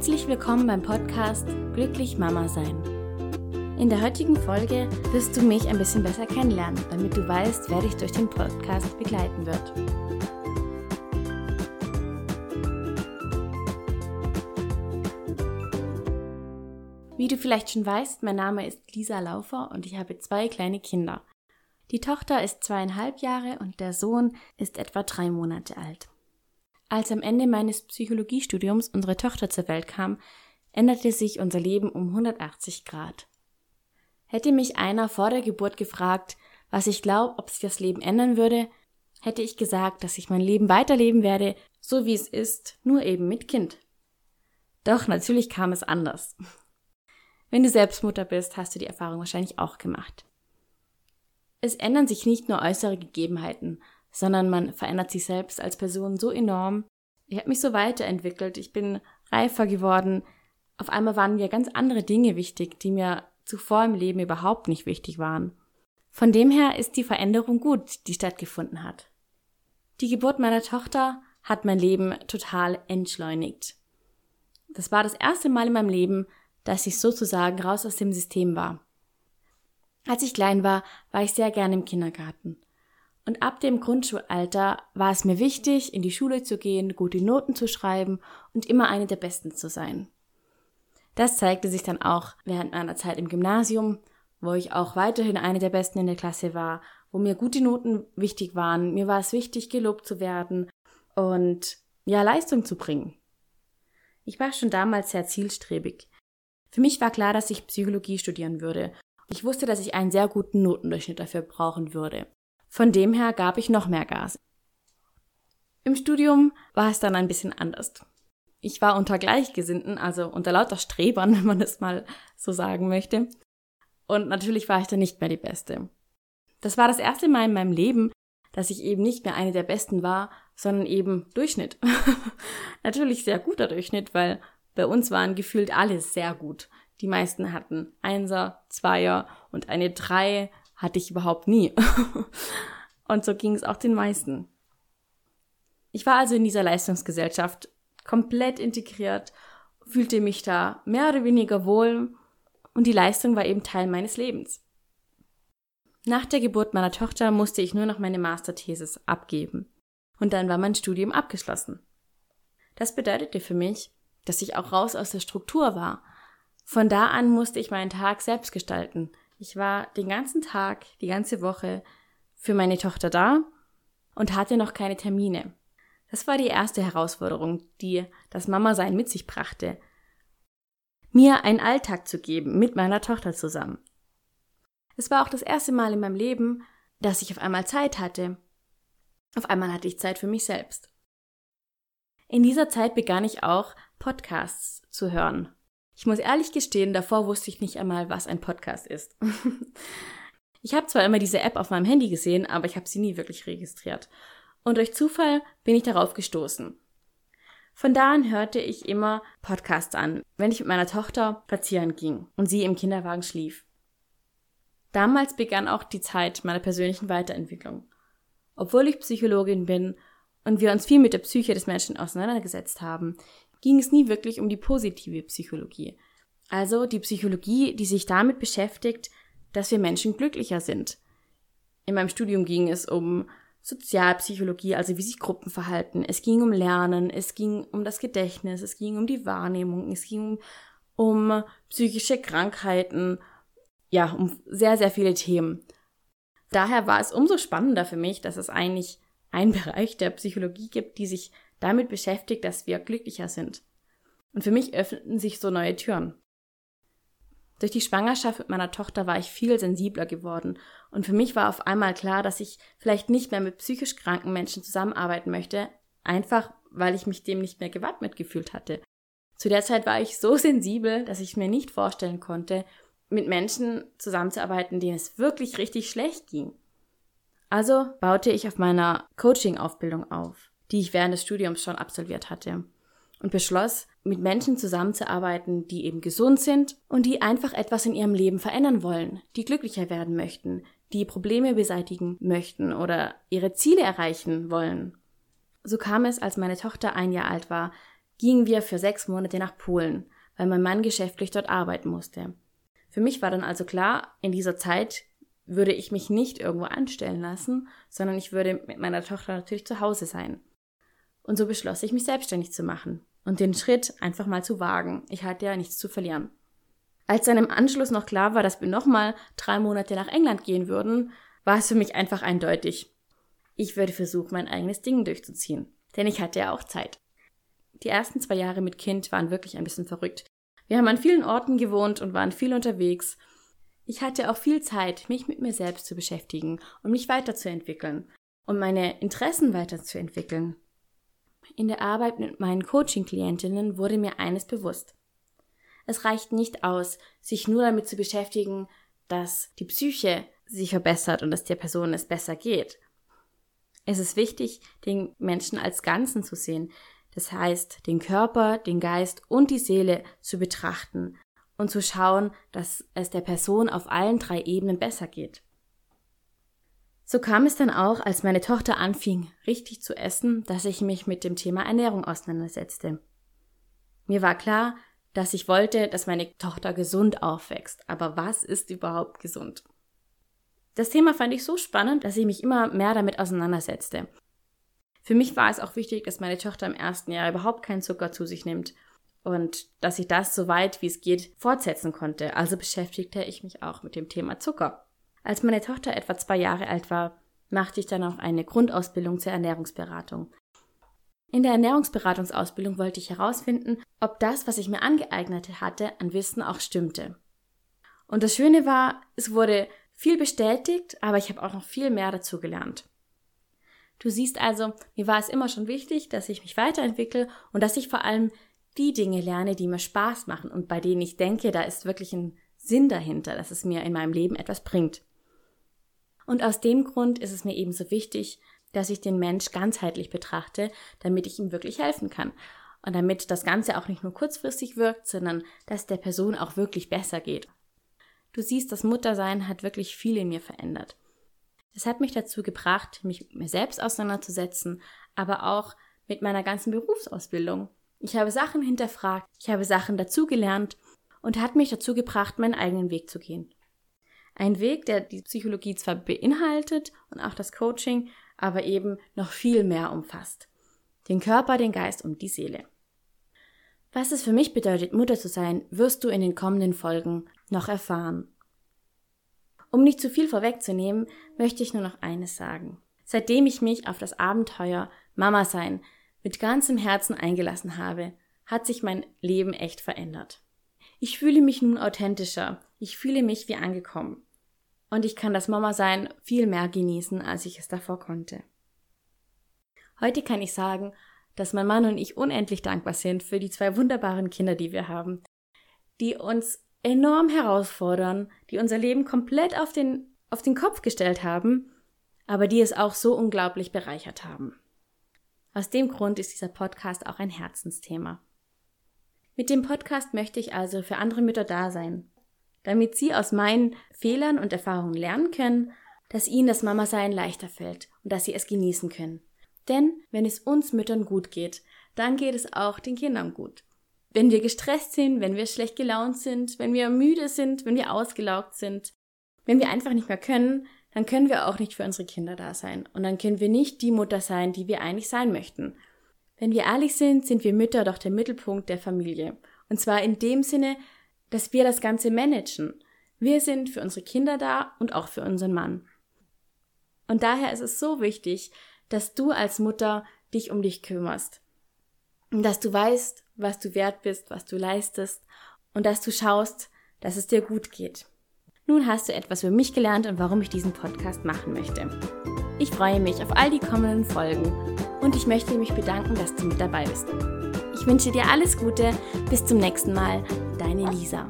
Herzlich willkommen beim Podcast Glücklich Mama sein. In der heutigen Folge wirst du mich ein bisschen besser kennenlernen, damit du weißt, wer dich durch den Podcast begleiten wird. Wie du vielleicht schon weißt, mein Name ist Lisa Laufer und ich habe zwei kleine Kinder. Die Tochter ist zweieinhalb Jahre und der Sohn ist etwa drei Monate alt. Als am Ende meines Psychologiestudiums unsere Tochter zur Welt kam, änderte sich unser Leben um 180 Grad. Hätte mich einer vor der Geburt gefragt, was ich glaube, ob sich das Leben ändern würde, hätte ich gesagt, dass ich mein Leben weiterleben werde, so wie es ist, nur eben mit Kind. Doch natürlich kam es anders. Wenn du selbst Mutter bist, hast du die Erfahrung wahrscheinlich auch gemacht. Es ändern sich nicht nur äußere Gegebenheiten, sondern man verändert sich selbst als Person so enorm. Ich habe mich so weiterentwickelt, ich bin reifer geworden. Auf einmal waren mir ganz andere Dinge wichtig, die mir zuvor im Leben überhaupt nicht wichtig waren. Von dem her ist die Veränderung gut, die stattgefunden hat. Die Geburt meiner Tochter hat mein Leben total entschleunigt. Das war das erste Mal in meinem Leben, dass ich sozusagen raus aus dem System war. Als ich klein war, war ich sehr gern im Kindergarten. Und ab dem Grundschulalter war es mir wichtig, in die Schule zu gehen, gute Noten zu schreiben und immer eine der Besten zu sein. Das zeigte sich dann auch während meiner Zeit im Gymnasium, wo ich auch weiterhin eine der Besten in der Klasse war, wo mir gute Noten wichtig waren. Mir war es wichtig, gelobt zu werden und ja, Leistung zu bringen. Ich war schon damals sehr zielstrebig. Für mich war klar, dass ich Psychologie studieren würde. Ich wusste, dass ich einen sehr guten Notendurchschnitt dafür brauchen würde. Von dem her gab ich noch mehr Gas. Im Studium war es dann ein bisschen anders. Ich war unter Gleichgesinnten, also unter lauter Strebern, wenn man es mal so sagen möchte. Und natürlich war ich dann nicht mehr die Beste. Das war das erste Mal in meinem Leben, dass ich eben nicht mehr eine der Besten war, sondern eben Durchschnitt. natürlich sehr guter Durchschnitt, weil bei uns waren gefühlt alle sehr gut. Die meisten hatten Einser, Zweier und eine Drei hatte ich überhaupt nie. Und so ging es auch den meisten. Ich war also in dieser Leistungsgesellschaft komplett integriert, fühlte mich da mehr oder weniger wohl und die Leistung war eben Teil meines Lebens. Nach der Geburt meiner Tochter musste ich nur noch meine Masterthesis abgeben und dann war mein Studium abgeschlossen. Das bedeutete für mich, dass ich auch raus aus der Struktur war. Von da an musste ich meinen Tag selbst gestalten, ich war den ganzen Tag, die ganze Woche für meine Tochter da und hatte noch keine Termine. Das war die erste Herausforderung, die das Mama-Sein mit sich brachte. Mir einen Alltag zu geben mit meiner Tochter zusammen. Es war auch das erste Mal in meinem Leben, dass ich auf einmal Zeit hatte. Auf einmal hatte ich Zeit für mich selbst. In dieser Zeit begann ich auch Podcasts zu hören ich muss ehrlich gestehen, davor wusste ich nicht einmal, was ein Podcast ist. ich habe zwar immer diese App auf meinem Handy gesehen, aber ich habe sie nie wirklich registriert. Und durch Zufall bin ich darauf gestoßen. Von da an hörte ich immer Podcasts an, wenn ich mit meiner Tochter spazieren ging und sie im Kinderwagen schlief. Damals begann auch die Zeit meiner persönlichen Weiterentwicklung. Obwohl ich Psychologin bin und wir uns viel mit der Psyche des Menschen auseinandergesetzt haben, ging es nie wirklich um die positive Psychologie. Also die Psychologie, die sich damit beschäftigt, dass wir Menschen glücklicher sind. In meinem Studium ging es um Sozialpsychologie, also wie sich Gruppen verhalten. Es ging um Lernen, es ging um das Gedächtnis, es ging um die Wahrnehmung, es ging um, psychische Krankheiten, ja, um sehr, sehr viele Themen. Daher war es umso spannender für mich, dass es eigentlich einen Bereich der Psychologie gibt, die sich damit beschäftigt, dass wir glücklicher sind. Und für mich öffneten sich so neue Türen. Durch die Schwangerschaft mit meiner Tochter war ich viel sensibler geworden und für mich war auf einmal klar, dass ich vielleicht nicht mehr mit psychisch kranken Menschen zusammenarbeiten möchte, einfach weil ich mich dem nicht mehr gewappnet gefühlt hatte. Zu der Zeit war ich so sensibel, dass ich mir nicht vorstellen konnte, mit Menschen zusammenzuarbeiten, denen es wirklich richtig schlecht ging. Also baute ich auf meiner Coaching-Ausbildung auf die ich während des Studiums schon absolviert hatte. Und beschloss, mit Menschen zusammenzuarbeiten, die eben gesund sind und die einfach etwas in ihrem Leben verändern wollen, die glücklicher werden möchten, die Probleme beseitigen möchten oder ihre Ziele erreichen wollen. So kam es, als meine Tochter ein Jahr alt war, gingen wir für sechs Monate nach Polen, weil mein Mann geschäftlich dort arbeiten musste. Für mich war dann also klar, in dieser Zeit würde ich mich nicht irgendwo anstellen lassen, sondern ich würde mit meiner Tochter natürlich zu Hause sein. Und so beschloss ich, mich selbstständig zu machen und den Schritt einfach mal zu wagen. Ich hatte ja nichts zu verlieren. Als dann im Anschluss noch klar war, dass wir nochmal drei Monate nach England gehen würden, war es für mich einfach eindeutig. Ich würde versuchen, mein eigenes Ding durchzuziehen. Denn ich hatte ja auch Zeit. Die ersten zwei Jahre mit Kind waren wirklich ein bisschen verrückt. Wir haben an vielen Orten gewohnt und waren viel unterwegs. Ich hatte auch viel Zeit, mich mit mir selbst zu beschäftigen und mich weiterzuentwickeln und meine Interessen weiterzuentwickeln. In der Arbeit mit meinen Coaching-Klientinnen wurde mir eines bewusst. Es reicht nicht aus, sich nur damit zu beschäftigen, dass die Psyche sich verbessert und dass der Person es besser geht. Es ist wichtig, den Menschen als Ganzen zu sehen, das heißt, den Körper, den Geist und die Seele zu betrachten und zu schauen, dass es der Person auf allen drei Ebenen besser geht. So kam es dann auch, als meine Tochter anfing, richtig zu essen, dass ich mich mit dem Thema Ernährung auseinandersetzte. Mir war klar, dass ich wollte, dass meine Tochter gesund aufwächst. Aber was ist überhaupt gesund? Das Thema fand ich so spannend, dass ich mich immer mehr damit auseinandersetzte. Für mich war es auch wichtig, dass meine Tochter im ersten Jahr überhaupt keinen Zucker zu sich nimmt und dass ich das so weit wie es geht fortsetzen konnte. Also beschäftigte ich mich auch mit dem Thema Zucker. Als meine Tochter etwa zwei Jahre alt war, machte ich dann auch eine Grundausbildung zur Ernährungsberatung. In der Ernährungsberatungsausbildung wollte ich herausfinden, ob das, was ich mir angeeignet hatte, an Wissen auch stimmte. Und das Schöne war, es wurde viel bestätigt, aber ich habe auch noch viel mehr dazu gelernt. Du siehst also, mir war es immer schon wichtig, dass ich mich weiterentwickle und dass ich vor allem die Dinge lerne, die mir Spaß machen und bei denen ich denke, da ist wirklich ein Sinn dahinter, dass es mir in meinem Leben etwas bringt. Und aus dem Grund ist es mir ebenso wichtig, dass ich den Mensch ganzheitlich betrachte, damit ich ihm wirklich helfen kann. Und damit das Ganze auch nicht nur kurzfristig wirkt, sondern dass der Person auch wirklich besser geht. Du siehst, das Muttersein hat wirklich viel in mir verändert. Das hat mich dazu gebracht, mich mit mir selbst auseinanderzusetzen, aber auch mit meiner ganzen Berufsausbildung. Ich habe Sachen hinterfragt, ich habe Sachen dazugelernt und hat mich dazu gebracht, meinen eigenen Weg zu gehen. Ein Weg, der die Psychologie zwar beinhaltet und auch das Coaching, aber eben noch viel mehr umfasst. Den Körper, den Geist und die Seele. Was es für mich bedeutet, Mutter zu sein, wirst du in den kommenden Folgen noch erfahren. Um nicht zu viel vorwegzunehmen, möchte ich nur noch eines sagen. Seitdem ich mich auf das Abenteuer Mama sein mit ganzem Herzen eingelassen habe, hat sich mein Leben echt verändert. Ich fühle mich nun authentischer, ich fühle mich wie angekommen und ich kann das Mama-Sein viel mehr genießen, als ich es davor konnte. Heute kann ich sagen, dass mein Mann und ich unendlich dankbar sind für die zwei wunderbaren Kinder, die wir haben, die uns enorm herausfordern, die unser Leben komplett auf den, auf den Kopf gestellt haben, aber die es auch so unglaublich bereichert haben. Aus dem Grund ist dieser Podcast auch ein Herzensthema. Mit dem Podcast möchte ich also für andere Mütter da sein, damit sie aus meinen Fehlern und Erfahrungen lernen können, dass ihnen das Mama-Sein leichter fällt und dass sie es genießen können. Denn wenn es uns Müttern gut geht, dann geht es auch den Kindern gut. Wenn wir gestresst sind, wenn wir schlecht gelaunt sind, wenn wir müde sind, wenn wir ausgelaugt sind, wenn wir einfach nicht mehr können, dann können wir auch nicht für unsere Kinder da sein. Und dann können wir nicht die Mutter sein, die wir eigentlich sein möchten. Wenn wir ehrlich sind, sind wir Mütter doch der Mittelpunkt der Familie. Und zwar in dem Sinne, dass wir das Ganze managen. Wir sind für unsere Kinder da und auch für unseren Mann. Und daher ist es so wichtig, dass du als Mutter dich um dich kümmerst. Dass du weißt, was du wert bist, was du leistest und dass du schaust, dass es dir gut geht. Nun hast du etwas über mich gelernt und warum ich diesen Podcast machen möchte. Ich freue mich auf all die kommenden Folgen und ich möchte mich bedanken, dass du mit dabei bist. Ich wünsche dir alles Gute. Bis zum nächsten Mal. Deine Lisa.